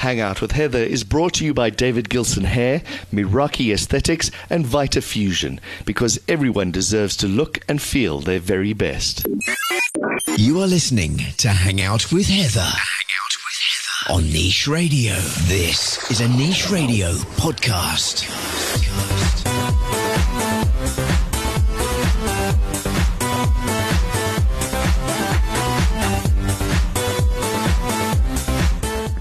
Hang Out with Heather is brought to you by David Gilson Hair, Miraki Aesthetics, and Vita Fusion because everyone deserves to look and feel their very best. You are listening to Hang Out with Heather. Hang Out with Heather on Niche Radio. This is a Niche Radio podcast.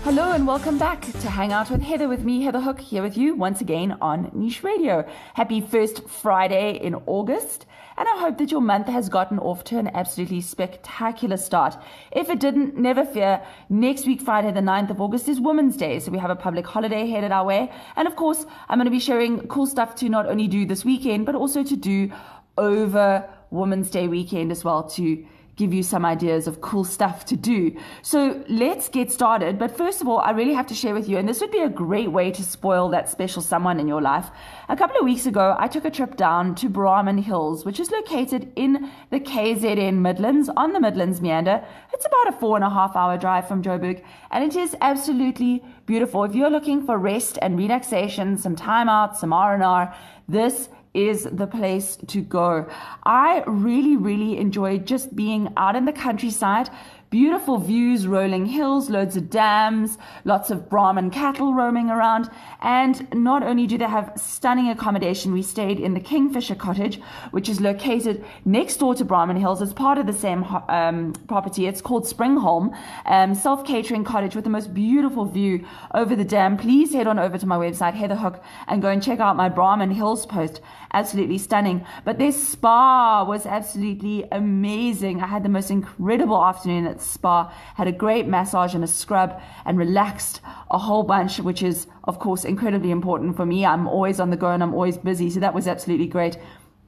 Hello and welcome back to Hang Out with Heather with me, Heather Hook, here with you once again on Niche Radio. Happy first Friday in August, and I hope that your month has gotten off to an absolutely spectacular start. If it didn't, never fear. Next week, Friday, the 9th of August, is Women's Day, so we have a public holiday headed our way. And of course, I'm going to be sharing cool stuff to not only do this weekend, but also to do over Women's Day weekend as well to give you some ideas of cool stuff to do. So let's get started. But first of all, I really have to share with you, and this would be a great way to spoil that special someone in your life. A couple of weeks ago, I took a trip down to Brahman Hills, which is located in the KZN Midlands on the Midlands Meander. It's about a four and a half hour drive from Joburg, and it is absolutely beautiful. If you're looking for rest and relaxation, some time out, some R&R, this is the place to go. I really, really enjoy just being out in the countryside. Beautiful views, rolling hills, loads of dams, lots of Brahman cattle roaming around. And not only do they have stunning accommodation, we stayed in the Kingfisher Cottage, which is located next door to Brahman Hills. It's part of the same um, property. It's called Springholm, um, self catering cottage with the most beautiful view over the dam. Please head on over to my website, Heather Hook, and go and check out my Brahman Hills post. Absolutely stunning. But their spa was absolutely amazing. I had the most incredible afternoon at spa, had a great massage and a scrub, and relaxed a whole bunch, which is, of course, incredibly important for me. I'm always on the go and I'm always busy, so that was absolutely great.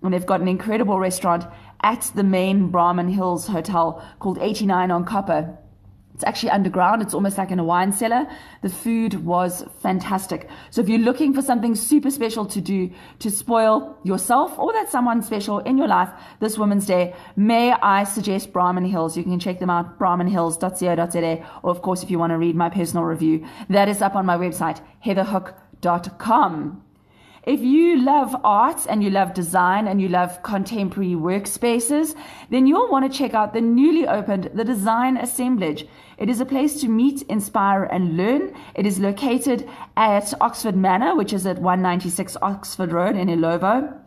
And they've got an incredible restaurant at the main Brahman Hills Hotel called 89 on Copper. It's actually underground. It's almost like in a wine cellar. The food was fantastic. So if you're looking for something super special to do to spoil yourself or that someone special in your life this Women's Day, may I suggest Brahman Hills. You can check them out, brahmanhills.co.za. Or of course, if you want to read my personal review, that is up on my website, heatherhook.com. If you love art and you love design and you love contemporary workspaces, then you'll want to check out the newly opened The Design Assemblage. It is a place to meet, inspire, and learn. It is located at Oxford Manor, which is at 196 Oxford Road in Illovo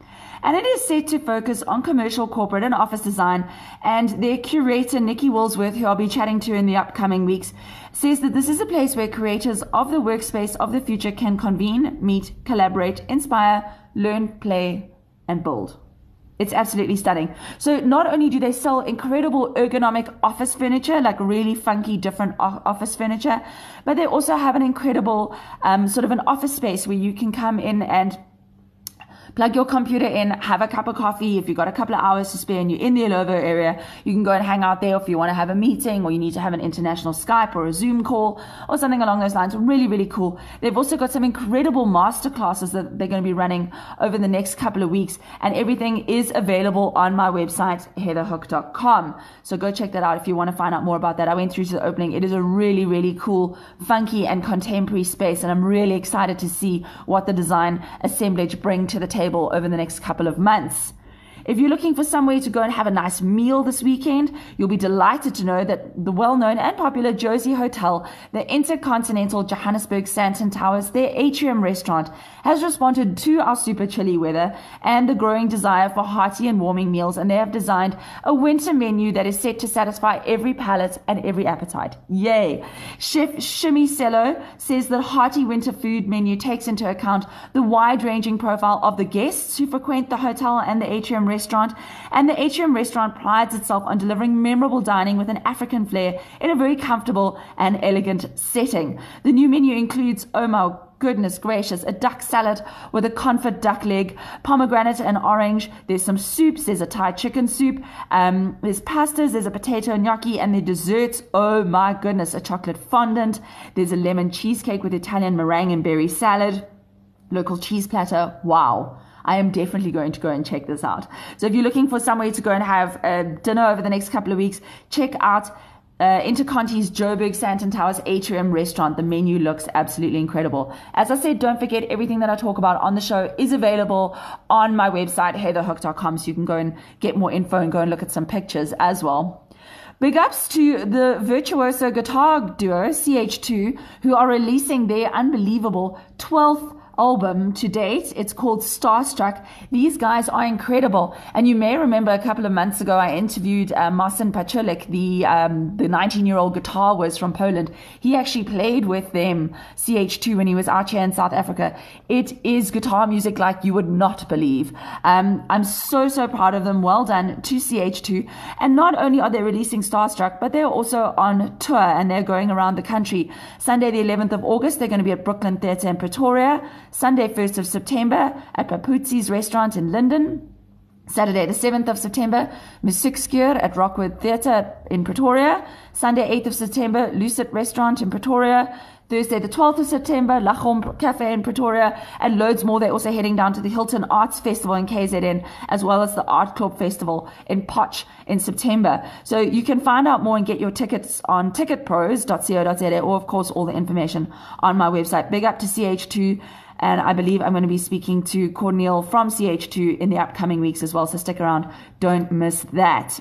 and it is set to focus on commercial, corporate, and office design. And their curator, Nikki Woolsworth, who I'll be chatting to in the upcoming weeks, says that this is a place where creators of the workspace of the future can convene, meet, collaborate, inspire, learn, play, and build. It's absolutely stunning. So not only do they sell incredible ergonomic office furniture, like really funky different office furniture, but they also have an incredible um, sort of an office space where you can come in and plug your computer in, have a cup of coffee. If you've got a couple of hours to spare and you're in the Illovo area, you can go and hang out there. If you want to have a meeting or you need to have an international Skype or a Zoom call or something along those lines, really, really cool. They've also got some incredible master classes that they're going to be running over the next couple of weeks and everything is available on my website, heatherhook.com. So go check that out if you want to find out more about that. I went through to the opening. It is a really, really cool, funky and contemporary space and I'm really excited to see what the design assemblage bring to the table table over the next couple of months. If you're looking for somewhere to go and have a nice meal this weekend, you'll be delighted to know that the well known and popular Josie Hotel, the Intercontinental Johannesburg Sandton Towers, their atrium restaurant, has responded to our super chilly weather and the growing desire for hearty and warming meals, and they have designed a winter menu that is set to satisfy every palate and every appetite. Yay! Chef Shimmy Cello says that hearty winter food menu takes into account the wide ranging profile of the guests who frequent the hotel and the atrium restaurant, and the Atrium restaurant prides itself on delivering memorable dining with an African flair in a very comfortable and elegant setting. The new menu includes, oh my goodness gracious, a duck salad with a confit duck leg, pomegranate and orange. There's some soups. There's a Thai chicken soup. Um, there's pastas. There's a potato gnocchi and the desserts. Oh my goodness, a chocolate fondant. There's a lemon cheesecake with Italian meringue and berry salad. Local cheese platter. Wow. I am definitely going to go and check this out. So if you're looking for somewhere to go and have a dinner over the next couple of weeks, check out uh, Interconti's Joburg Sandton Towers Atrium restaurant. The menu looks absolutely incredible. As I said, don't forget everything that I talk about on the show is available on my website, heatherhook.com, so you can go and get more info and go and look at some pictures as well. Big ups to the virtuoso guitar duo CH2, who are releasing their unbelievable 12th album to date. It's called Starstruck. These guys are incredible. And you may remember a couple of months ago, I interviewed uh, Marcin Patrzałek, the um, the 19 year old guitar whiz from Poland. He actually played with them, CH2, when he was out here in South Africa. It is guitar music like you would not believe. Um, I'm so, so proud of them. Well done to CH2. And not only are they releasing Starstruck, but they're also on tour and they're going around the country. Sunday, the 11th of August, they're going to be at Brooklyn Theatre in Pretoria. Sunday, 1st of September, at Papuzi's restaurant in Linden. Saturday, the 7th of September, Musikskuur at Rockwood Theatre in Pretoria. Sunday, 8th of September, Lucid Restaurant in Pretoria. Thursday, the 12th of September, Lachom Cafe in Pretoria, and loads more. They're also heading down to the Hilton Arts Festival in KZN, as well as the Aardklop Festival in Potch in September. So you can find out more and get your tickets on ticketpros.co.za, or of course, all the information on my website. Big up to CH2 and I believe I'm going to be speaking to Cornel from CH2 in the upcoming weeks as well. So stick around. Don't miss that.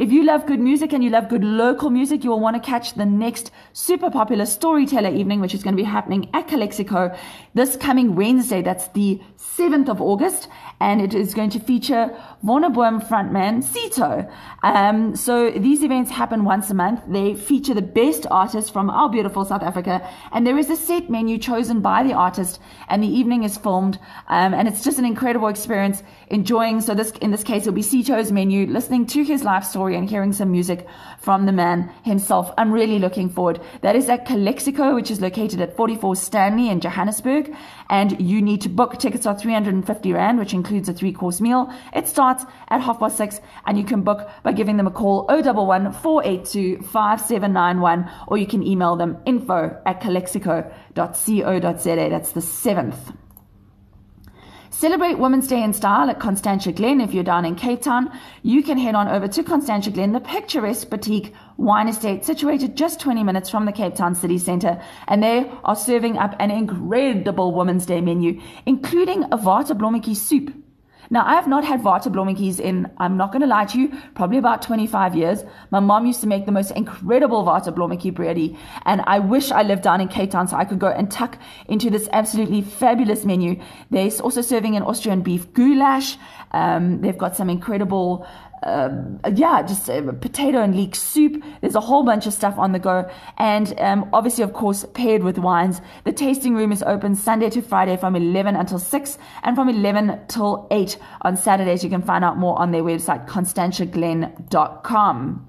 If you love good music and you love good local music, you will want to catch the next super popular storyteller evening, which is going to be happening at Calexico this coming Wednesday. That's the 7th of August. And it is going to feature Wonderboom frontman Cito. Um, so these events happen once a month. They feature the best artists from our beautiful South Africa, and there is a set menu chosen by the artist, and the evening is filmed, um, and it's just an incredible experience. Enjoying so this in this case it'll be Cito's menu, listening to his life story and hearing some music from the man himself. I'm really looking forward. That is at Calexico, which is located at 44 Stanley in Johannesburg, and you need to book. Tickets are 350 rand, which includes a three course meal. It starts at half past six, and you can book by giving them a call 011 482 5791, or you can email them info at calexico.co.za. That's the 7th. Celebrate Women's Day in style at Constantia Glen. If you're down in Cape Town, you can head on over to Constantia Glen, the picturesque boutique wine estate situated just 20 minutes from the Cape Town city centre. And they are serving up an incredible Women's Day menu, including a Waterblommetjie soup now, I have not had Waterblommetjies in, I'm not going to lie to you, probably about 25 years. My mom used to make the most incredible Waterblommetjie bredie, and I wish I lived down in Cape Town so I could go and tuck into this absolutely fabulous menu. They're also serving an Austrian beef goulash. Um, they've got some incredible um, yeah, just a potato and leek soup. There's a whole bunch of stuff on the go. And um, obviously, of course, paired with wines. The tasting room is open Sunday to Friday from 11 until 6 and from 11 till 8 on Saturdays. You can find out more on their website, constantiaglen.com.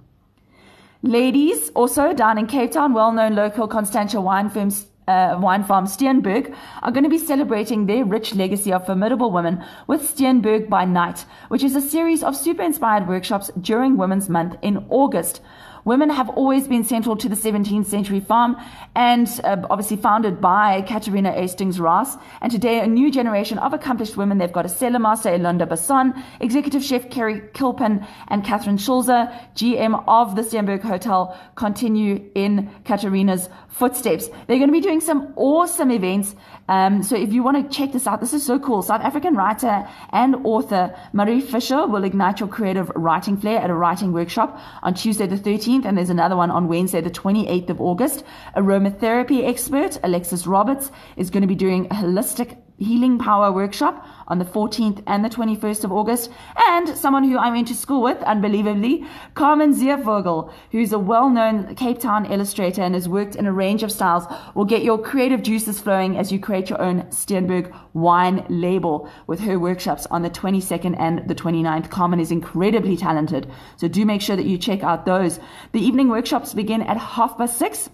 Ladies, also down in Cape Town, well known local Constantia wine firms uh, wine farm Steenberg are going to be celebrating their rich legacy of formidable women with Steenberg by Night, which is a series of super inspired workshops during Women's Month in August. Women have always been central to the 17th century farm and uh, obviously founded by Katerina Hastings Ross. And today, a new generation of accomplished women. They've got a cellar master, Elunda Basson, executive chef Kerry Kilpin, and Catherine Schulzer, GM of the Steenberg Hotel, continue in Katerina's footsteps. They're going to be doing some awesome events. Um, so if you want to check this out, this is so cool. South African writer and author Marie Fisher will ignite your creative writing flair at a writing workshop on Tuesday the 13th, and there's another one on Wednesday the 28th of August. Aromatherapy expert Alexis Roberts is going to be doing a holistic Healing Power workshop on the 14th and the 21st of August. And someone who I went to school with, unbelievably, Carmen Ziervogel, who's a well known Cape Town illustrator and has worked in a range of styles, will get your creative juices flowing as you create your own Steenberg wine label with her workshops on the 22nd and the 29th. Carmen is incredibly talented, so do make sure that you check out those. The evening workshops begin at half past six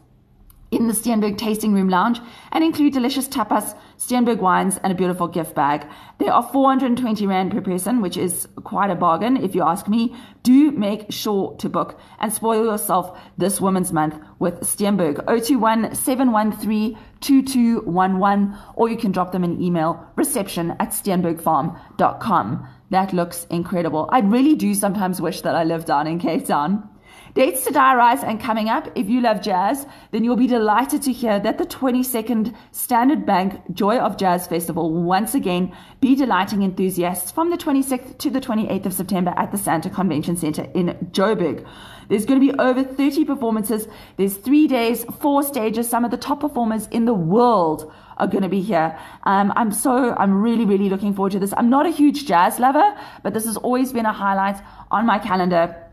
in the Steenberg Tasting Room Lounge and include delicious tapas, Steenberg wines, and a beautiful gift bag. They are 420 Rand per person, which is quite a bargain if you ask me. Do make sure to book and spoil yourself this Women's Month with Steenberg 021 713 2211, or you can drop them an email reception at steenbergfarm.com. That looks incredible. I really do sometimes wish that I lived down in Cape Town. Dates to diarize and coming up. If you love jazz, then you'll be delighted to hear that the 22nd Standard Bank Joy of Jazz Festival once again be delighting enthusiasts from the 26th to the 28th of September at the Sandton Convention Center in Joburg. There's going to be over 30 performances. There's three days, four stages. Some of the top performers in the world are going to be here. Um, I'm so, I'm really, really looking forward to this. I'm not a huge jazz lover, but this has always been a highlight on my calendar.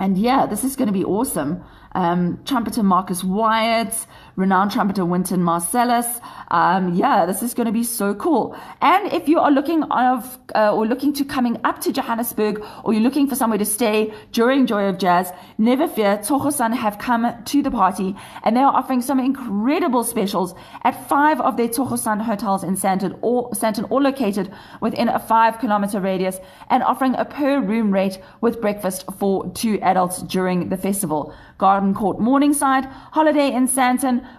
And yeah, this is going to be awesome. Um, trumpeter Marcus Wyatt, renowned trumpeter Wynton Marsalis. Um, yeah, this is going to be so cool. And if you are looking of uh, or looking to coming up to Johannesburg, or you're looking for somewhere to stay during Joy of Jazz, never fear. Tsogo Sun have come to the party, and they are offering some incredible specials at five of their Tsogo Sun hotels in Sandton, all, Sandton, all located within a five kilometer radius, and offering a per room rate with breakfast for two adults during the festival. Garden Court Morningside, Holiday Inn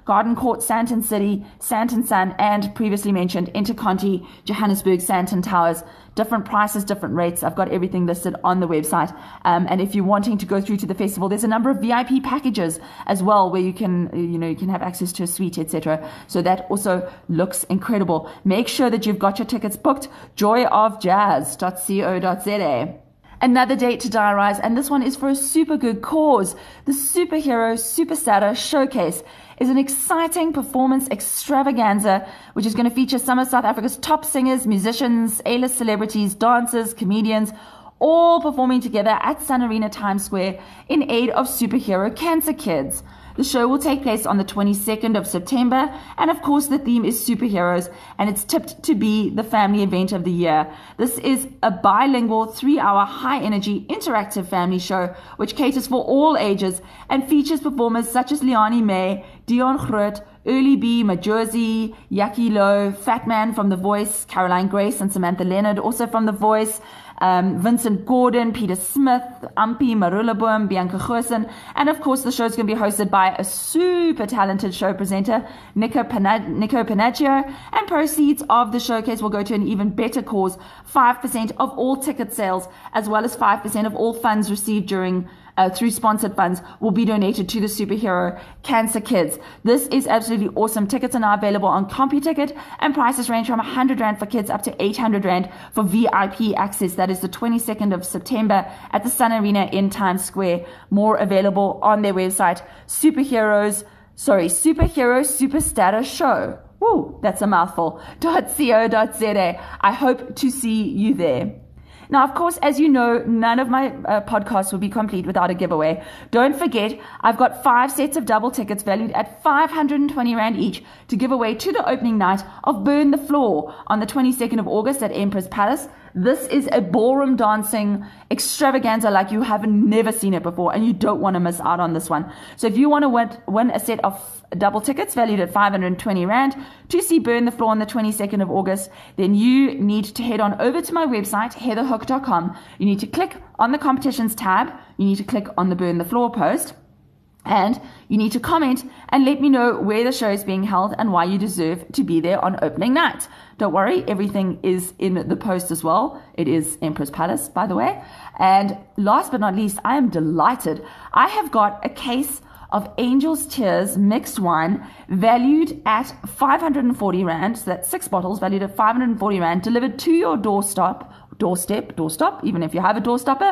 Garden Court Sandton City, Sandton Sun, and previously mentioned Interconti, Johannesburg, Sandton Towers. Different prices, different rates. I've got everything listed on the website. Um, and if you're wanting to go through to the festival, there's a number of VIP packages as well where you can, you know, you can have access to a suite, etc. So that also looks incredible. Make sure that you've got your tickets booked. Joyofjazz.co.za another date to diarize, and this one is for a super good cause. The Superhero Super Superstar Showcase is an exciting performance extravaganza which is going to feature some of South Africa's top singers, musicians, A-list celebrities, dancers, comedians, all performing together at Sun Arena Times Square in aid of superhero cancer kids. The show will take place on the 22nd of September, and of course, the theme is superheroes, and it's tipped to be the family event of the year. This is a bilingual, three hour, high energy, interactive family show which caters for all ages and features performers such as Lianie May, Dion Groot, Early B, Majosi, Yaki Low, Fat Man from The Voice, Caroline Grace, and Samantha Leonard, also from The Voice, um, Vincent Gordon, Peter Smith, Ampi Marulaboom, Bianca Goosen, and of course the show is going to be hosted by a super talented show presenter, Nico, Pana- Nico Panagio, and proceeds of the showcase will go to an even better cause, 5% of all ticket sales, as well as 5% of all funds received during uh, through sponsored funds will be donated to the superhero Cancer Kids. This is absolutely awesome. Tickets are now available on CompuTicket and prices range from 100 Rand for kids up to 800 Rand for VIP access. That is the 22nd of September at the Sun Arena in Times Square. More available on their website. Superheroes, sorry, Superhero Superstar Show. Woo, that's a mouthful. .co.za. I hope to see you there. Now, of course, as you know, none of my uh, podcasts will be complete without a giveaway. Don't forget, I've got five sets of double tickets valued at 520 Rand each to give away to the opening night of Burn the Floor on the 22nd of August at Emperor's Palace. This is a ballroom dancing extravaganza like you have never seen it before, and you don't want to miss out on this one. So if you want to win, win a set of double tickets valued at 520 Rand to see Burn the Floor on the 22nd of August, then you need to head on over to my website, heatherhook.com. You need to click on the competitions tab. You need to click on the Burn the Floor post. And you need to comment and let me know where the show is being held and why you deserve to be there on opening night. Don't worry, everything is in the post as well. It is Empress Palace, by the way. And last but not least, I am delighted. I have got a case of Angel's Tears mixed wine valued at 540 Rand. So that's six bottles valued at 540 Rand delivered to your doorstep, doorstep, doorstop, even if you have a doorstopper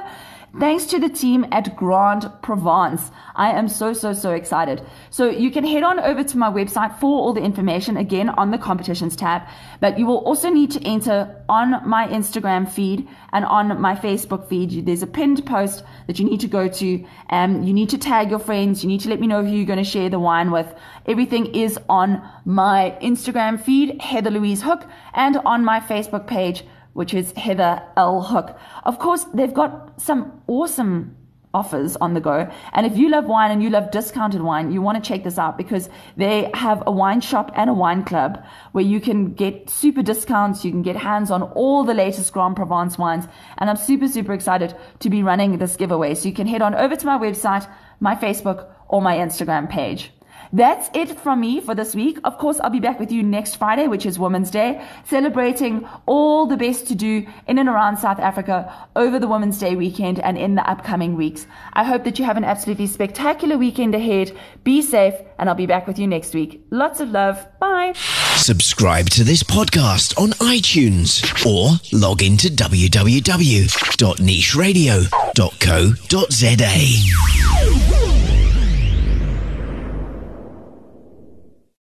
Thanks to the team at Grande Provence. I am so, so, so excited. So you can head on over to my website for all the information again on the competitions tab, but you will also need to enter on my Instagram feed and on my Facebook feed. There's a pinned post that you need to go to. and you need to tag your friends. You need to let me know who you're going to share the wine with. Everything is on my Instagram feed, Heather Louise Hook, and on my Facebook page, which is Heather L. Hook. Of course, they've got some awesome offers on the go. And if you love wine and you love discounted wine, you want to check this out because they have a wine shop and a wine club where you can get super discounts. You can get hands on all the latest Grande Provence wines. And I'm super, super excited to be running this giveaway. So you can head on over to my website, my Facebook, or my Instagram page. That's it from me for this week. Of course, I'll be back with you next Friday, which is Women's Day, celebrating all the best to do in and around South Africa over the Women's Day weekend and in the upcoming weeks. I hope that you have an absolutely spectacular weekend ahead. Be safe, and I'll be back with you next week. Lots of love. Bye. Subscribe to this podcast on iTunes or log into www.nicheradio.co.za.